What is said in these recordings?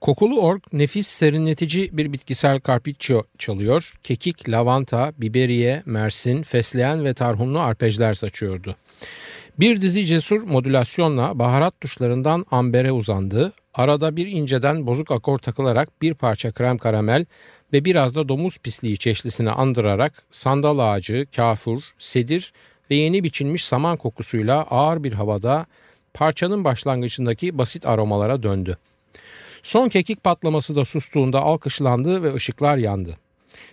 Kokulu org nefis serinletici bir bitkisel carpaccio çalıyor. Kekik, lavanta, biberiye, mersin, fesleğen ve tarhunlu arpejler saçıyordu. Bir dizi cesur modülasyonla baharat tuşlarından ambere uzandı. Arada bir inceden bozuk akor takılarak bir parça krem karamel ve biraz da domuz pisliği çeşlisini andırarak sandal ağacı, kafur, sedir ve yeni biçilmiş saman kokusuyla ağır bir havada parçanın başlangıcındaki basit aromalara döndü. Son kekik patlaması da sustuğunda alkışlandı ve ışıklar yandı.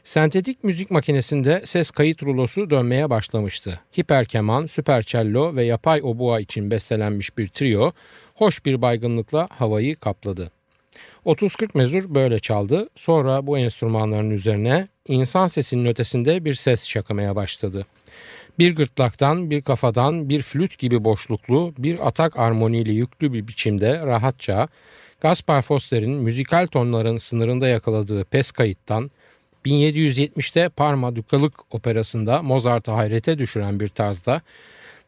Sentetik müzik makinesinde ses kayıt rulosu dönmeye başlamıştı. Hiper keman, süper cello ve yapay obua için bestelenmiş bir trio hoş bir baygınlıkla havayı kapladı. 30-40 mezur böyle çaldı. Sonra bu enstrümanların üzerine insan sesinin ötesinde bir ses çakmaya başladı. Bir gırtlaktan, bir kafadan, bir flüt gibi boşluklu, bir atak armoniyle yüklü bir biçimde rahatça Gaspar Foster'in müzikal tonların sınırında yakaladığı pes kayıttan 1770'te Parma Dukalık operasında Mozart'ı hayrete düşüren bir tarzda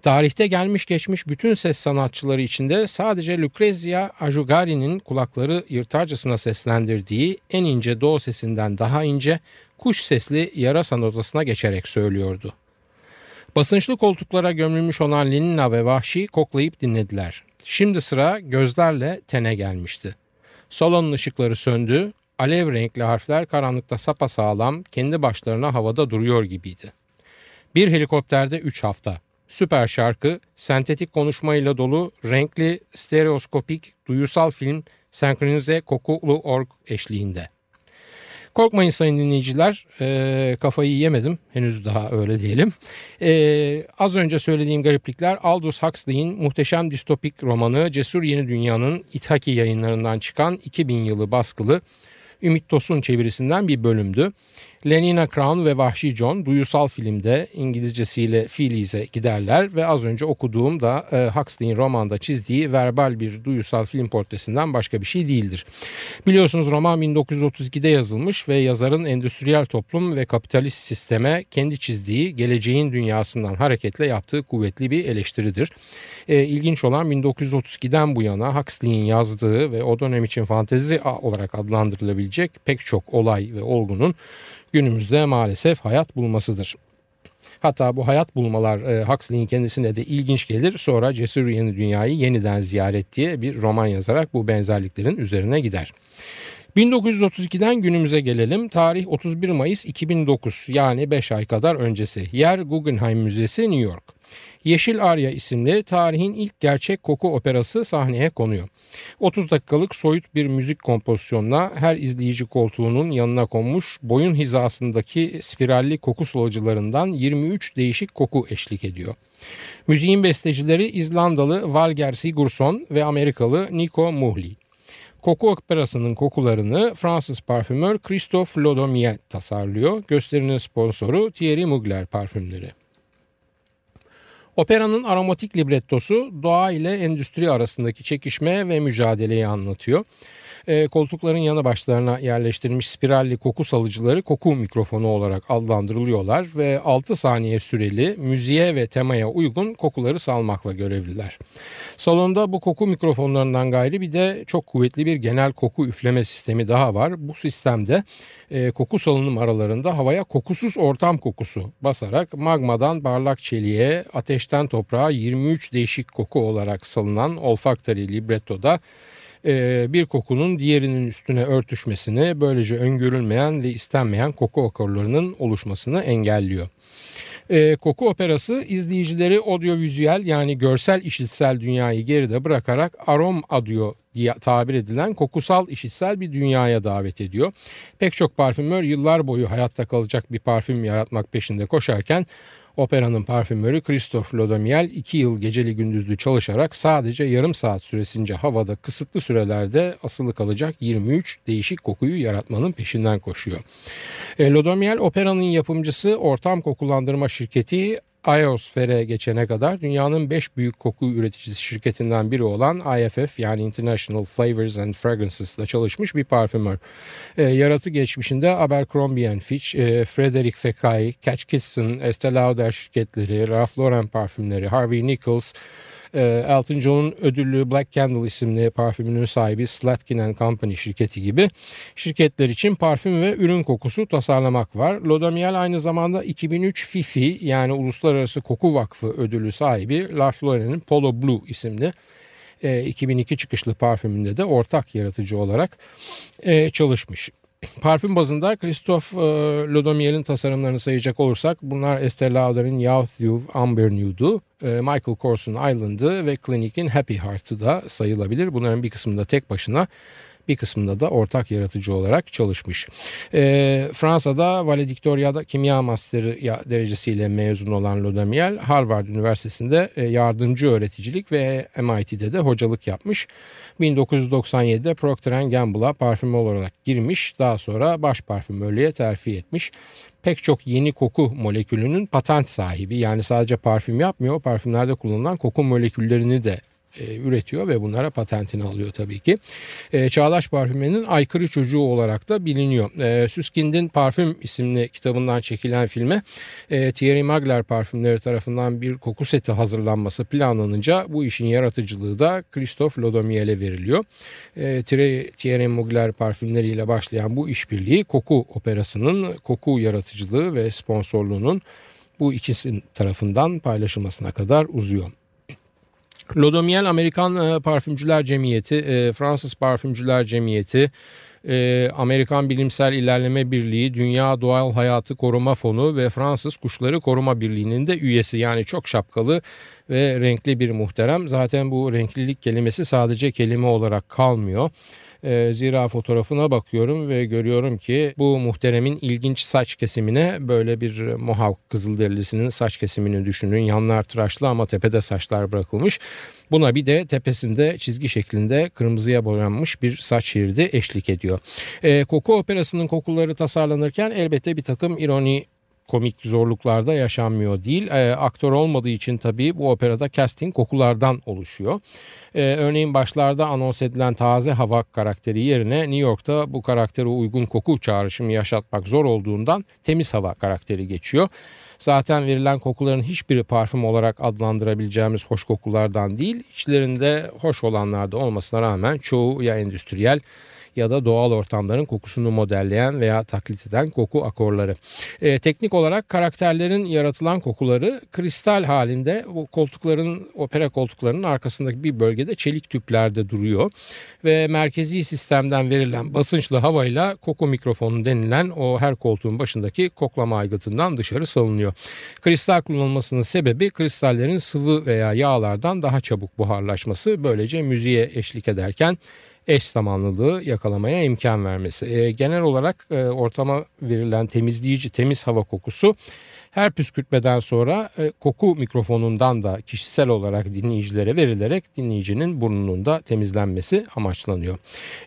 tarihte gelmiş geçmiş bütün ses sanatçıları içinde sadece Lucrezia Ajugari'nin kulakları yırtarcasına seslendirdiği en ince do sesinden daha ince kuş sesli yarasa notasına geçerek söylüyordu. Basınçlı koltuklara gömülmüş olan Lenina ve Vahşi koklayıp dinlediler. Şimdi sıra gözlerle tene gelmişti. Salonun ışıkları söndü, alev renkli harfler karanlıkta sapasağlam kendi başlarına havada duruyor gibiydi. Bir helikopterde 3 hafta. Süper şarkı, sentetik konuşmayla dolu, renkli, stereoskopik, duyusal film, senkronize kokulu org eşliğinde. Korkmayın sayın dinleyiciler e, kafayı yemedim henüz daha öyle diyelim. E, az önce söylediğim gariplikler Aldous Huxley'in muhteşem distopik romanı Cesur Yeni Dünya'nın İthaki yayınlarından çıkan 2000 yılı baskılı Ümit Tosun çevirisinden bir bölümdü. Lenina Crown ve Vahşi John duyusal filmde İngilizcesiyle Phillies'e giderler ve az önce okuduğum da e, Huxley'in romanda çizdiği verbal bir duyusal film portresinden başka bir şey değildir. Biliyorsunuz roman 1932'de yazılmış ve yazarın endüstriyel toplum ve kapitalist sisteme kendi çizdiği geleceğin dünyasından hareketle yaptığı kuvvetli bir eleştiridir. E, ilginç olan 1932'den bu yana Huxley'in yazdığı ve o dönem için fantezi olarak adlandırılabilecek pek çok olay ve olgunun günümüzde maalesef hayat bulmasıdır. Hatta bu hayat bulmalar e, Huxley'in kendisine de ilginç gelir. Sonra Cesur Yeni Dünya'yı yeniden ziyaret diye bir roman yazarak bu benzerliklerin üzerine gider. 1932'den günümüze gelelim. Tarih 31 Mayıs 2009 yani 5 ay kadar öncesi. Yer Guggenheim Müzesi New York. Yeşil Arya isimli tarihin ilk gerçek koku operası sahneye konuyor. 30 dakikalık soyut bir müzik kompozisyonuna her izleyici koltuğunun yanına konmuş boyun hizasındaki spiralli koku solucularından 23 değişik koku eşlik ediyor. Müziğin bestecileri İzlandalı Valger Sigurdsson ve Amerikalı Nico Muhli. Koku operasının kokularını Fransız parfümör Christophe Lodomier tasarlıyor. Gösterinin sponsoru Thierry Mugler parfümleri. Operanın aromatik librettosu doğa ile endüstri arasındaki çekişme ve mücadeleyi anlatıyor. E, koltukların yanı başlarına yerleştirilmiş spiralli koku salıcıları koku mikrofonu olarak adlandırılıyorlar ve 6 saniye süreli müziğe ve temaya uygun kokuları salmakla görevliler. Salonda bu koku mikrofonlarından gayri bir de çok kuvvetli bir genel koku üfleme sistemi daha var. Bu sistemde e, koku salınım aralarında havaya kokusuz ortam kokusu basarak magmadan barlak çeliğe, ateşten toprağa 23 değişik koku olarak salınan olfaktari librettoda e, bir kokunun diğerinin üstüne örtüşmesini böylece öngörülmeyen ve istenmeyen koku akorlarının oluşmasını engelliyor. E, koku operası izleyicileri audiovizüel yani görsel işitsel dünyayı geride bırakarak arom audio diye tabir edilen kokusal işitsel bir dünyaya davet ediyor. Pek çok parfümör yıllar boyu hayatta kalacak bir parfüm yaratmak peşinde koşarken Operanın parfümörü Christophe Lodomiel 2 yıl geceli gündüzlü çalışarak sadece yarım saat süresince havada kısıtlı sürelerde asılı kalacak 23 değişik kokuyu yaratmanın peşinden koşuyor. E, Lodomiel operanın yapımcısı ortam kokulandırma şirketi Iosfer'e geçene kadar dünyanın 5 büyük koku üreticisi şirketinden biri olan IFF yani International Flavors and Fragrances çalışmış bir parfümör. E, yaratı geçmişinde Abercrombie Fitch, e, Frederic Fekkai, Catch Kitson, Estee Lauder şirketleri, Ralph Lauren parfümleri, Harvey Nichols, Elton John'un ödüllü Black Candle isimli parfümünün sahibi Slatkin Company şirketi gibi şirketler için parfüm ve ürün kokusu tasarlamak var. Lodamiel aynı zamanda 2003 FIFI yani Uluslararası Koku Vakfı ödülü sahibi Ralph Lauren'in Polo Blue isimli 2002 e, çıkışlı parfümünde de ortak yaratıcı olarak e, çalışmış. Parfüm bazında Christophe e, Lodomiel'in tasarımlarını sayacak olursak bunlar Estee Lauder'in Youth Youth Amber Nude'u, e, Michael Kors'un Island'ı ve Clinic'in Happy Heart'ı da sayılabilir. Bunların bir kısmında tek başına bir kısmında da ortak yaratıcı olarak çalışmış. E, Fransa'da Valedictoria'da kimya masteri derecesiyle mezun olan Lodamiel Harvard Üniversitesi'nde e, yardımcı öğreticilik ve MIT'de de hocalık yapmış. 1997'de Procter Gamble'a parfüm olarak girmiş. Daha sonra baş parfümörlüğe terfi etmiş pek çok yeni koku molekülünün patent sahibi. Yani sadece parfüm yapmıyor, parfümlerde kullanılan koku moleküllerini de e, üretiyor ve bunlara patentini alıyor tabii ki. E, Çağdaş aykırı çocuğu olarak da biliniyor. E, Süskind'in Parfüm isimli kitabından çekilen filme e, Thierry Mugler parfümleri tarafından bir koku seti hazırlanması planlanınca bu işin yaratıcılığı da Christophe Lodomiel'e veriliyor. E, Thierry Mugler parfümleriyle başlayan bu işbirliği koku operasının koku yaratıcılığı ve sponsorluğunun bu ikisi tarafından paylaşılmasına kadar uzuyor. Lodomiel Amerikan e, Parfümcüler Cemiyeti, e, Fransız Parfümcüler Cemiyeti, e, Amerikan Bilimsel İlerleme Birliği, Dünya Doğal Hayatı Koruma Fonu ve Fransız Kuşları Koruma Birliği'nin de üyesi. Yani çok şapkalı ve renkli bir muhterem. Zaten bu renklilik kelimesi sadece kelime olarak kalmıyor. E, zira fotoğrafına bakıyorum ve görüyorum ki bu muhteremin ilginç saç kesimine böyle bir Mohawk kızılderisinin saç kesimini düşünün. Yanlar tıraşlı ama tepede saçlar bırakılmış. Buna bir de tepesinde çizgi şeklinde kırmızıya boyanmış bir saç şeridi eşlik ediyor. E, koku operasının kokuları tasarlanırken elbette bir takım ironi komik zorluklarda yaşanmıyor değil. E, aktör olmadığı için tabii bu operada casting kokulardan oluşuyor. E, örneğin başlarda anons edilen taze hava karakteri yerine New York'ta bu karaktere uygun koku çağrışımı yaşatmak zor olduğundan temiz hava karakteri geçiyor. Zaten verilen kokuların hiçbiri parfüm olarak adlandırabileceğimiz hoş kokulardan değil. İçlerinde hoş olanlar da olmasına rağmen çoğu ya endüstriyel ya da doğal ortamların kokusunu modelleyen veya taklit eden koku akorları. E, teknik olarak karakterlerin yaratılan kokuları kristal halinde bu koltukların opera koltuklarının arkasındaki bir bölgede çelik tüplerde duruyor ve merkezi sistemden verilen basınçlı havayla koku mikrofonu denilen o her koltuğun başındaki koklama aygıtından dışarı salınıyor. Kristal kullanılmasının sebebi kristallerin sıvı veya yağlardan daha çabuk buharlaşması böylece müziğe eşlik ederken eş zamanlılığı yakalamaya imkan vermesi. E, genel olarak e, ortama verilen temizleyici temiz hava kokusu her püskürtmeden sonra e, koku mikrofonundan da kişisel olarak dinleyicilere verilerek dinleyicinin burnunun da temizlenmesi amaçlanıyor.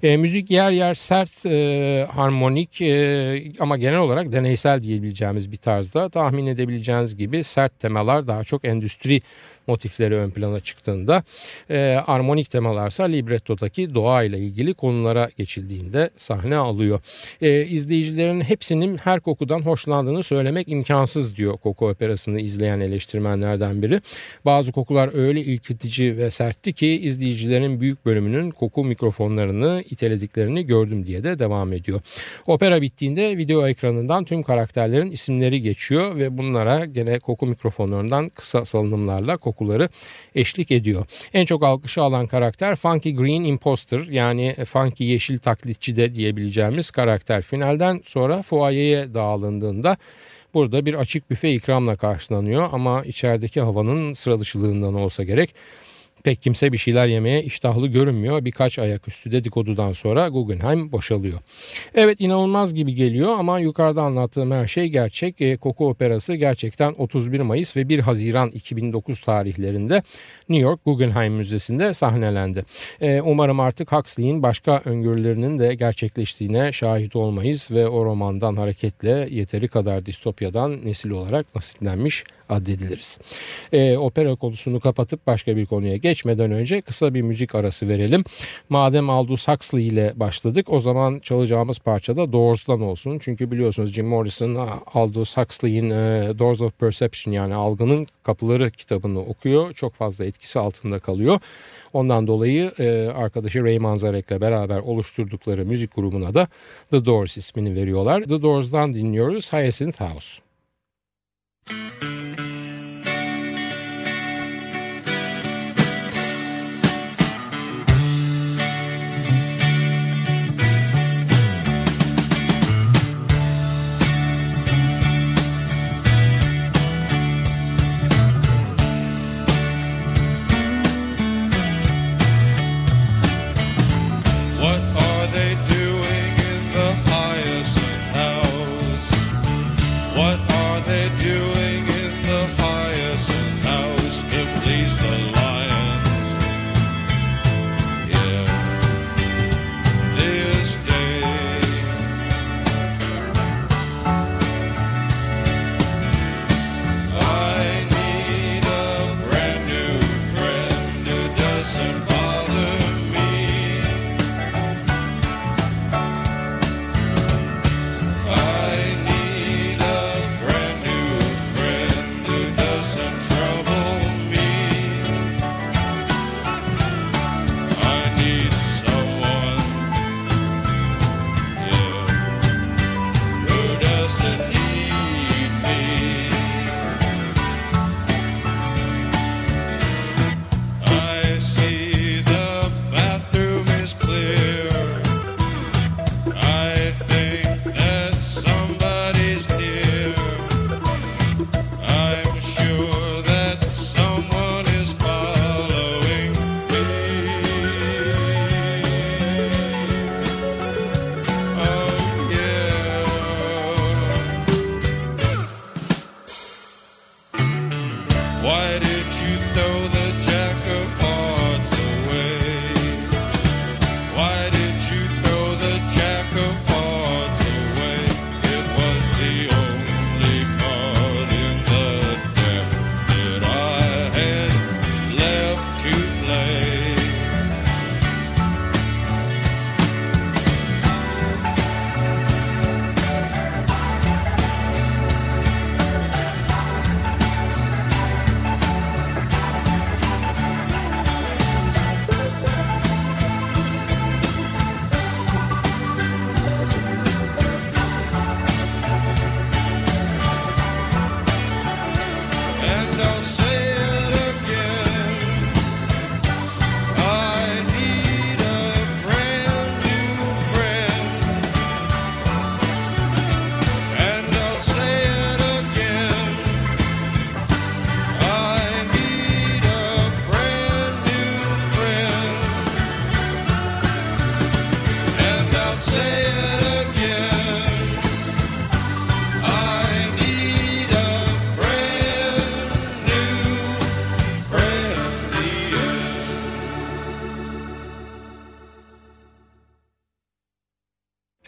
E, müzik yer yer sert e, harmonik e, ama genel olarak deneysel diyebileceğimiz bir tarzda tahmin edebileceğiniz gibi sert temalar daha çok endüstri motifleri ön plana çıktığında e, armonik temalarsa librettodaki doğa ile ilgili konulara geçildiğinde sahne alıyor. E, izleyicilerin hepsinin her kokudan hoşlandığını söylemek imkansız diyor koku operasını izleyen eleştirmenlerden biri. Bazı kokular öyle ilkitici ve sertti ki izleyicilerin büyük bölümünün koku mikrofonlarını itelediklerini gördüm diye de devam ediyor. Opera bittiğinde video ekranından tüm karakterlerin isimleri geçiyor ve bunlara gene koku mikrofonlarından kısa salınımlarla koku kokuları eşlik ediyor. En çok alkışı alan karakter Funky Green Imposter yani Funky Yeşil Taklitçi de diyebileceğimiz karakter. Finalden sonra fuayeye dağılındığında burada bir açık büfe ikramla karşılanıyor ama içerideki havanın sıra dışılığından olsa gerek Pek kimse bir şeyler yemeye iştahlı görünmüyor. Birkaç ayaküstü dedikodudan sonra Guggenheim boşalıyor. Evet inanılmaz gibi geliyor ama yukarıda anlattığım her şey gerçek. E, Koku Operası gerçekten 31 Mayıs ve 1 Haziran 2009 tarihlerinde New York Guggenheim Müzesi'nde sahnelendi. E, umarım artık Huxley'in başka öngörülerinin de gerçekleştiğine şahit olmayız ve o romandan hareketle yeteri kadar distopyadan nesil olarak nasiplenmiş addediliriz. E, opera konusunu kapatıp başka bir konuya geçmeden önce kısa bir müzik arası verelim. Madem Aldous Huxley ile başladık o zaman çalacağımız parça da Doors'dan olsun. Çünkü biliyorsunuz Jim Morrison Aldous Huxley'in e, Doors of Perception yani Algının Kapıları kitabını okuyor. Çok fazla etkisi altında kalıyor. Ondan dolayı e, arkadaşı Ray Manzarek ile beraber oluşturdukları müzik grubuna da The Doors ismini veriyorlar. The Doors'dan dinliyoruz Hyacinth House.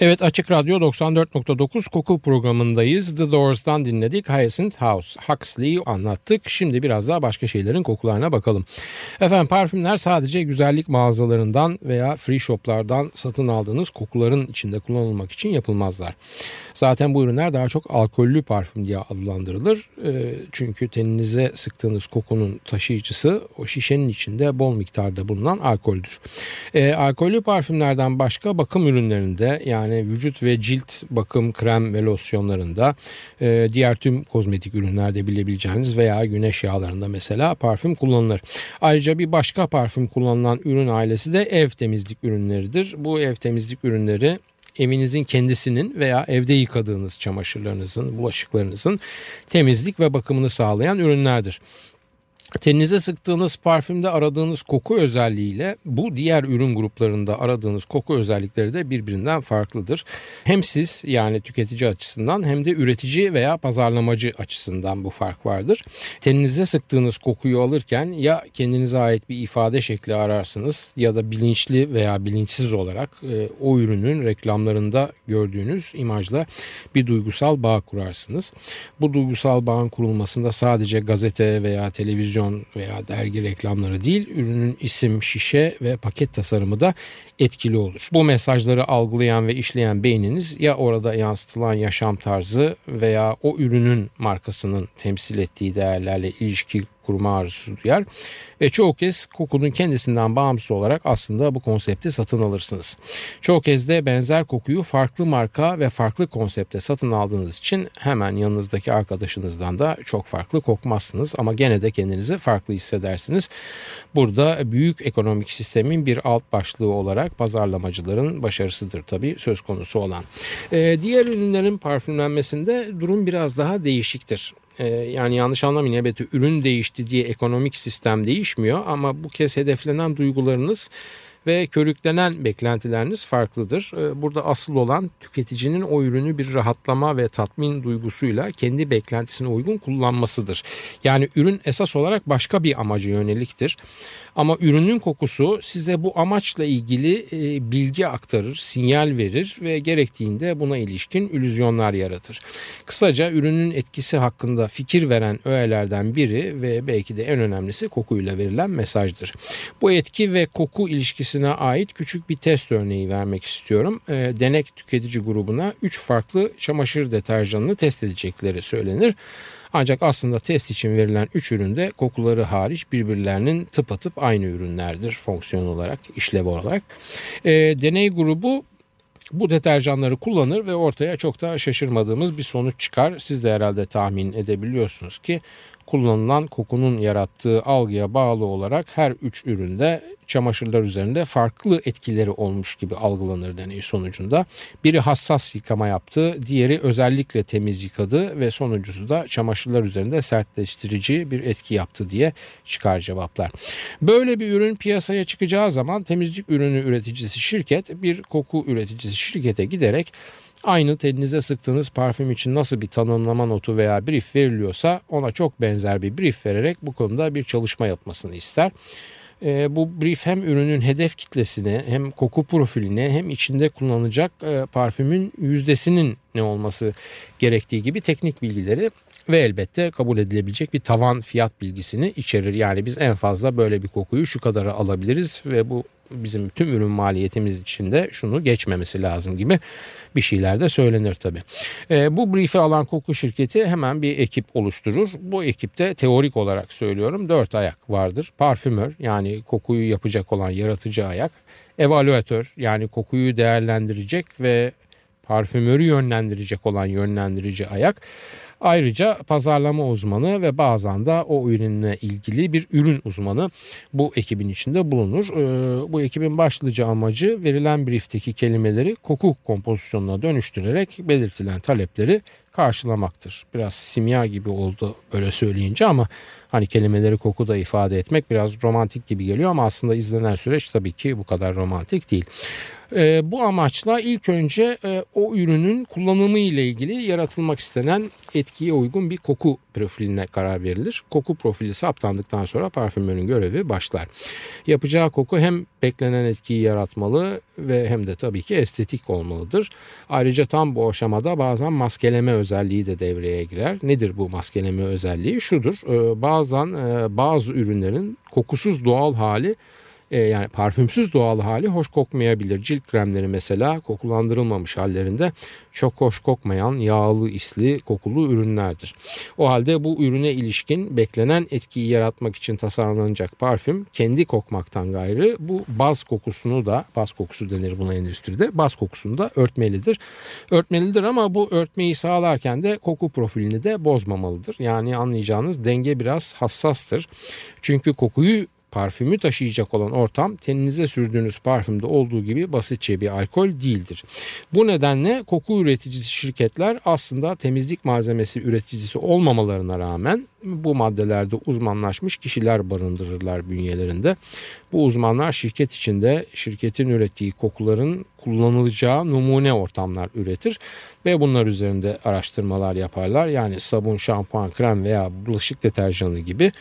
Evet Açık Radyo 94.9 Koku programındayız. The Doors'dan dinledik Hyacinth House. Huxley'i anlattık. Şimdi biraz daha başka şeylerin kokularına bakalım. Efendim parfümler sadece güzellik mağazalarından veya free shoplardan satın aldığınız kokuların içinde kullanılmak için yapılmazlar. Zaten bu ürünler daha çok alkollü parfüm diye adlandırılır. Ee, çünkü teninize sıktığınız kokunun taşıyıcısı o şişenin içinde bol miktarda bulunan alkoldür. Ee, alkollü parfümlerden başka bakım ürünlerinde yani vücut ve cilt bakım krem ve losyonlarında e, diğer tüm kozmetik ürünlerde bilebileceğiniz veya güneş yağlarında mesela parfüm kullanılır. Ayrıca bir başka parfüm kullanılan ürün ailesi de ev temizlik ürünleridir. Bu ev temizlik ürünleri evinizin kendisinin veya evde yıkadığınız çamaşırlarınızın, bulaşıklarınızın temizlik ve bakımını sağlayan ürünlerdir. Teninize sıktığınız parfümde aradığınız koku özelliğiyle bu diğer ürün gruplarında aradığınız koku özellikleri de birbirinden farklıdır. Hem siz yani tüketici açısından hem de üretici veya pazarlamacı açısından bu fark vardır. Teninize sıktığınız kokuyu alırken ya kendinize ait bir ifade şekli ararsınız ya da bilinçli veya bilinçsiz olarak e, o ürünün reklamlarında gördüğünüz imajla bir duygusal bağ kurarsınız. Bu duygusal bağın kurulmasında sadece gazete veya televizyon televizyon veya dergi reklamları değil, ürünün isim, şişe ve paket tasarımı da etkili olur. Bu mesajları algılayan ve işleyen beyniniz ya orada yansıtılan yaşam tarzı veya o ürünün markasının temsil ettiği değerlerle ilişki kurma arzusu duyar ve çoğu kez kokunun kendisinden bağımsız olarak aslında bu konsepti satın alırsınız. Çoğu kez de benzer kokuyu farklı marka ve farklı konsepte satın aldığınız için hemen yanınızdaki arkadaşınızdan da çok farklı kokmazsınız ama gene de kendinizi farklı hissedersiniz. Burada büyük ekonomik sistemin bir alt başlığı olarak pazarlamacıların başarısıdır tabii söz konusu olan. Ee, diğer ürünlerin parfümlenmesinde durum biraz daha değişiktir. Ee, yani yanlış anlamayın elbette ürün değişti diye ekonomik sistem değişmiyor ama bu kez hedeflenen duygularınız ve körüklenen beklentileriniz farklıdır. Ee, burada asıl olan tüketicinin o ürünü bir rahatlama ve tatmin duygusuyla kendi beklentisine uygun kullanmasıdır. Yani ürün esas olarak başka bir amaca yöneliktir. Ama ürünün kokusu size bu amaçla ilgili e, bilgi aktarır, sinyal verir ve gerektiğinde buna ilişkin illüzyonlar yaratır. Kısaca ürünün etkisi hakkında fikir veren öğelerden biri ve belki de en önemlisi kokuyla verilen mesajdır. Bu etki ve koku ilişkisine ait küçük bir test örneği vermek istiyorum. E, denek tüketici grubuna 3 farklı çamaşır deterjanını test edecekleri söylenir. Ancak aslında test için verilen 3 üründe kokuları hariç birbirlerinin tıpatıp aynı ürünlerdir fonksiyon olarak, işlev olarak. E, deney grubu bu deterjanları kullanır ve ortaya çok da şaşırmadığımız bir sonuç çıkar. Siz de herhalde tahmin edebiliyorsunuz ki kullanılan kokunun yarattığı algıya bağlı olarak her üç üründe çamaşırlar üzerinde farklı etkileri olmuş gibi algılanır deney sonucunda. Biri hassas yıkama yaptı, diğeri özellikle temiz yıkadı ve sonuncusu da çamaşırlar üzerinde sertleştirici bir etki yaptı diye çıkar cevaplar. Böyle bir ürün piyasaya çıkacağı zaman temizlik ürünü üreticisi şirket bir koku üreticisi şirkete giderek Aynı teninize sıktığınız parfüm için nasıl bir tanımlama notu veya brief veriliyorsa ona çok benzer bir brief vererek bu konuda bir çalışma yapmasını ister. E, bu brief hem ürünün hedef kitlesine hem koku profiline hem içinde kullanılacak e, parfümün yüzdesinin ne olması gerektiği gibi teknik bilgileri ve elbette kabul edilebilecek bir tavan fiyat bilgisini içerir. Yani biz en fazla böyle bir kokuyu şu kadara alabiliriz ve bu bizim tüm ürün maliyetimiz içinde şunu geçmemesi lazım gibi bir şeyler de söylenir tabi. E, bu brief'i alan koku şirketi hemen bir ekip oluşturur. Bu ekipte teorik olarak söylüyorum dört ayak vardır. Parfümör yani kokuyu yapacak olan yaratıcı ayak. Evaluatör yani kokuyu değerlendirecek ve parfümörü yönlendirecek olan yönlendirici ayak Ayrıca pazarlama uzmanı ve bazen de o ürünle ilgili bir ürün uzmanı bu ekibin içinde bulunur. Ee, bu ekibin başlıca amacı verilen briefteki kelimeleri koku kompozisyonuna dönüştürerek belirtilen talepleri karşılamaktır. Biraz simya gibi oldu öyle söyleyince ama hani kelimeleri kokuda ifade etmek biraz romantik gibi geliyor ama aslında izlenen süreç tabii ki bu kadar romantik değil. E, bu amaçla ilk önce e, o ürünün kullanımı ile ilgili yaratılmak istenen etkiye uygun bir koku profiline karar verilir. Koku profili saptandıktan sonra parfümörün görevi başlar. Yapacağı koku hem beklenen etkiyi yaratmalı ve hem de tabii ki estetik olmalıdır. Ayrıca tam bu aşamada bazen maskeleme özelliği de devreye girer. Nedir bu maskeleme özelliği? Şudur. E, bazen e, bazı ürünlerin kokusuz doğal hali e, yani parfümsüz doğal hali hoş kokmayabilir. Cilt kremleri mesela kokulandırılmamış hallerinde çok hoş kokmayan yağlı isli kokulu ürünlerdir. O halde bu ürüne ilişkin beklenen etkiyi yaratmak için tasarlanacak parfüm kendi kokmaktan gayrı bu baz kokusunu da baz kokusu denir buna endüstride baz kokusunu da örtmelidir. Örtmelidir ama bu örtmeyi sağlarken de koku profilini de bozmamalıdır. Yani anlayacağınız denge biraz hassastır. Çünkü kokuyu parfümü taşıyacak olan ortam teninize sürdüğünüz parfümde olduğu gibi basitçe bir alkol değildir. Bu nedenle koku üreticisi şirketler aslında temizlik malzemesi üreticisi olmamalarına rağmen bu maddelerde uzmanlaşmış kişiler barındırırlar bünyelerinde. Bu uzmanlar şirket içinde şirketin ürettiği kokuların kullanılacağı numune ortamlar üretir ve bunlar üzerinde araştırmalar yaparlar. Yani sabun, şampuan, krem veya bulaşık deterjanı gibi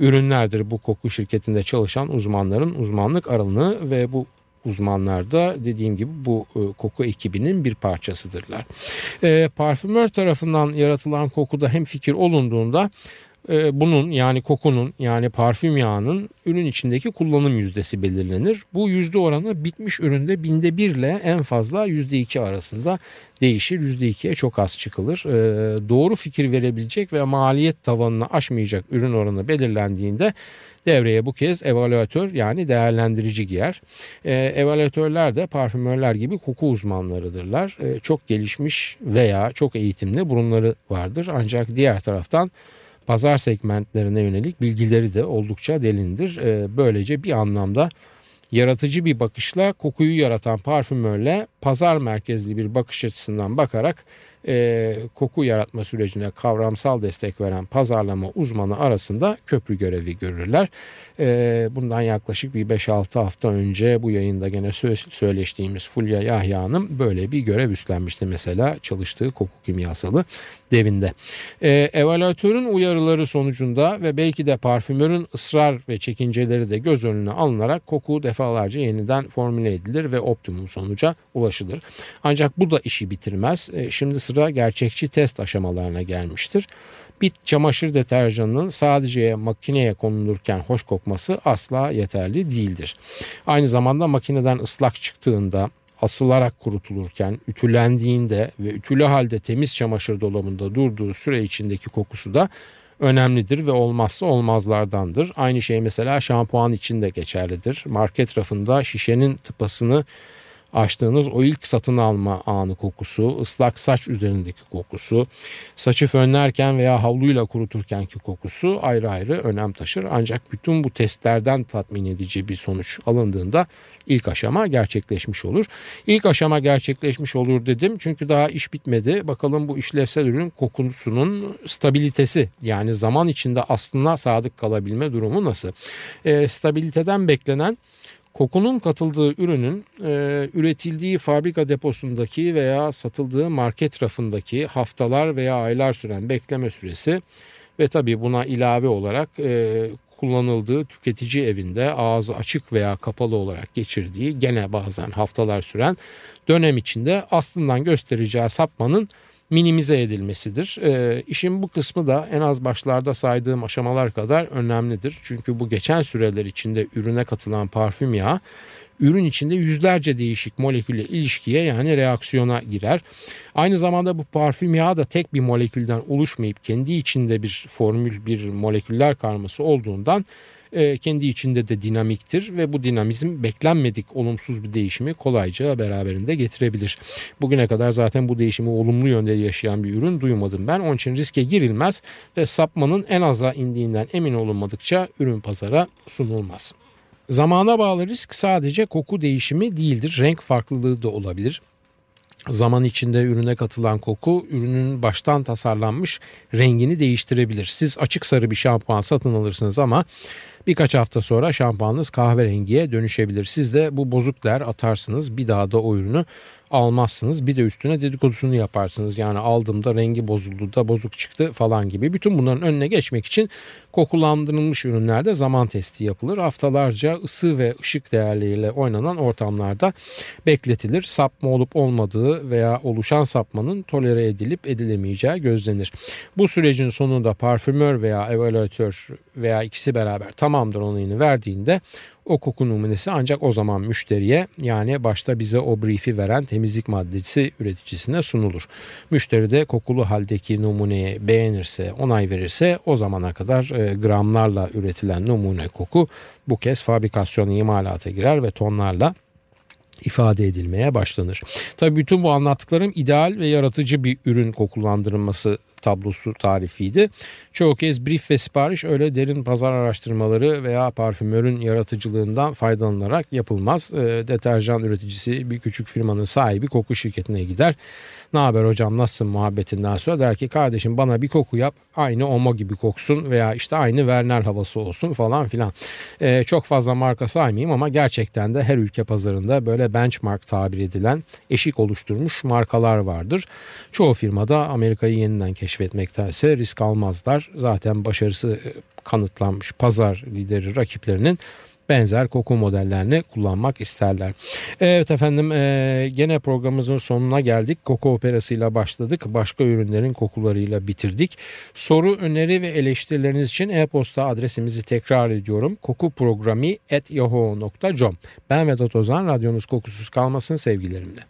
ürünlerdir bu koku şirketinde çalışan uzmanların uzmanlık aralığını ve bu uzmanlar da dediğim gibi bu e, koku ekibinin bir parçasıdırlar. E, parfümör tarafından yaratılan kokuda hem fikir olunduğunda ee, bunun yani kokunun yani parfüm yağının ürün içindeki kullanım yüzdesi belirlenir. Bu yüzde oranı bitmiş üründe binde bir ile en fazla yüzde iki arasında değişir. Yüzde ikiye çok az çıkılır. Ee, doğru fikir verebilecek ve maliyet tavanını aşmayacak ürün oranı belirlendiğinde devreye bu kez evaluatör yani değerlendirici giyer. E, evaluatörler de parfümörler gibi koku uzmanlarıdırlar. Çok gelişmiş veya çok eğitimli burunları vardır. Ancak diğer taraftan pazar segmentlerine yönelik bilgileri de oldukça delindir. Ee, böylece bir anlamda yaratıcı bir bakışla kokuyu yaratan parfümörle pazar merkezli bir bakış açısından bakarak e, koku yaratma sürecine kavramsal destek veren pazarlama uzmanı arasında köprü görevi görürler. E, bundan yaklaşık bir 5-6 hafta önce bu yayında gene sö- söyleştiğimiz Fulya Yahya Hanım böyle bir görev üstlenmişti mesela çalıştığı koku kimyasalı devinde. E, evaluatörün uyarıları sonucunda ve belki de parfümörün ısrar ve çekinceleri de göz önüne alınarak koku defalarca yeniden formüle edilir ve optimum sonuca ulaşılır. Ancak bu da işi bitirmez. E, şimdi sıra gerçekçi test aşamalarına gelmiştir. Bir çamaşır deterjanının sadece makineye konulurken hoş kokması asla yeterli değildir. Aynı zamanda makineden ıslak çıktığında asılarak kurutulurken, ütülendiğinde ve ütülü halde temiz çamaşır dolabında durduğu süre içindeki kokusu da önemlidir ve olmazsa olmazlardandır. Aynı şey mesela şampuan için de geçerlidir. Market rafında şişenin tıpasını açtığınız o ilk satın alma anı kokusu, ıslak saç üzerindeki kokusu, saçı fönlerken veya havluyla kuruturkenki kokusu ayrı ayrı önem taşır. Ancak bütün bu testlerden tatmin edici bir sonuç alındığında ilk aşama gerçekleşmiş olur. İlk aşama gerçekleşmiş olur dedim çünkü daha iş bitmedi. Bakalım bu işlevsel ürün kokusunun stabilitesi yani zaman içinde aslında sadık kalabilme durumu nasıl? E, stabiliteden beklenen Kokunun katıldığı ürünün e, üretildiği fabrika deposundaki veya satıldığı market rafındaki haftalar veya aylar süren bekleme süresi ve tabii buna ilave olarak e, kullanıldığı tüketici evinde ağzı açık veya kapalı olarak geçirdiği gene bazen haftalar süren dönem içinde aslından göstereceği sapmanın minimize edilmesidir. E, işin bu kısmı da en az başlarda saydığım aşamalar kadar önemlidir. Çünkü bu geçen süreler içinde ürüne katılan parfüm yağı ürün içinde yüzlerce değişik molekülle ilişkiye yani reaksiyona girer. Aynı zamanda bu parfüm yağı da tek bir molekülden oluşmayıp kendi içinde bir formül bir moleküller karması olduğundan e, kendi içinde de dinamiktir ve bu dinamizm beklenmedik olumsuz bir değişimi kolayca beraberinde getirebilir. Bugüne kadar zaten bu değişimi olumlu yönde yaşayan bir ürün duymadım ben. Onun için riske girilmez ve sapmanın en aza indiğinden emin olunmadıkça ürün pazara sunulmaz. Zamana bağlı risk sadece koku değişimi değildir. Renk farklılığı da olabilir. Zaman içinde ürüne katılan koku ürünün baştan tasarlanmış rengini değiştirebilir. Siz açık sarı bir şampuan satın alırsınız ama Birkaç hafta sonra şampuanınız kahverengiye dönüşebilir. Siz de bu bozuk der atarsınız. Bir daha da o ürünü almazsınız. Bir de üstüne dedikodusunu yaparsınız. Yani aldığımda rengi bozuldu da bozuk çıktı falan gibi. Bütün bunların önüne geçmek için kokulandırılmış ürünlerde zaman testi yapılır. Haftalarca ısı ve ışık değerleriyle oynanan ortamlarda bekletilir. Sapma olup olmadığı veya oluşan sapmanın tolere edilip edilemeyeceği gözlenir. Bu sürecin sonunda parfümör veya evaluatör veya ikisi beraber tamamdır onayını verdiğinde o koku numunesi ancak o zaman müşteriye yani başta bize o brief'i veren temizlik maddesi üreticisine sunulur. Müşteri de kokulu haldeki numuneye beğenirse, onay verirse o zamana kadar e, gramlarla üretilen numune koku bu kez fabrikasyon imalata girer ve tonlarla ifade edilmeye başlanır. Tabii bütün bu anlattıklarım ideal ve yaratıcı bir ürün kokulandırılması tablosu tarifiydi. Çoğu kez brief ve sipariş öyle derin pazar araştırmaları veya parfümörün yaratıcılığından faydalanarak yapılmaz. E, deterjan üreticisi bir küçük firmanın sahibi koku şirketine gider. Ne haber hocam nasılsın muhabbetinden sonra der ki kardeşim bana bir koku yap aynı Omo gibi koksun veya işte aynı Werner havası olsun falan filan. E, çok fazla marka saymayayım ama gerçekten de her ülke pazarında böyle benchmark tabir edilen eşik oluşturmuş markalar vardır. Çoğu firmada Amerika'yı yeniden keşfetmektense risk almazlar. Zaten başarısı kanıtlanmış pazar lideri rakiplerinin benzer koku modellerini kullanmak isterler. Evet efendim e, gene programımızın sonuna geldik. Koku operasıyla başladık. Başka ürünlerin kokularıyla bitirdik. Soru, öneri ve eleştirileriniz için e-posta adresimizi tekrar ediyorum. kokuprogrami.yahoo.com Ben Vedat Ozan. Radyonuz kokusuz kalmasın sevgilerimle.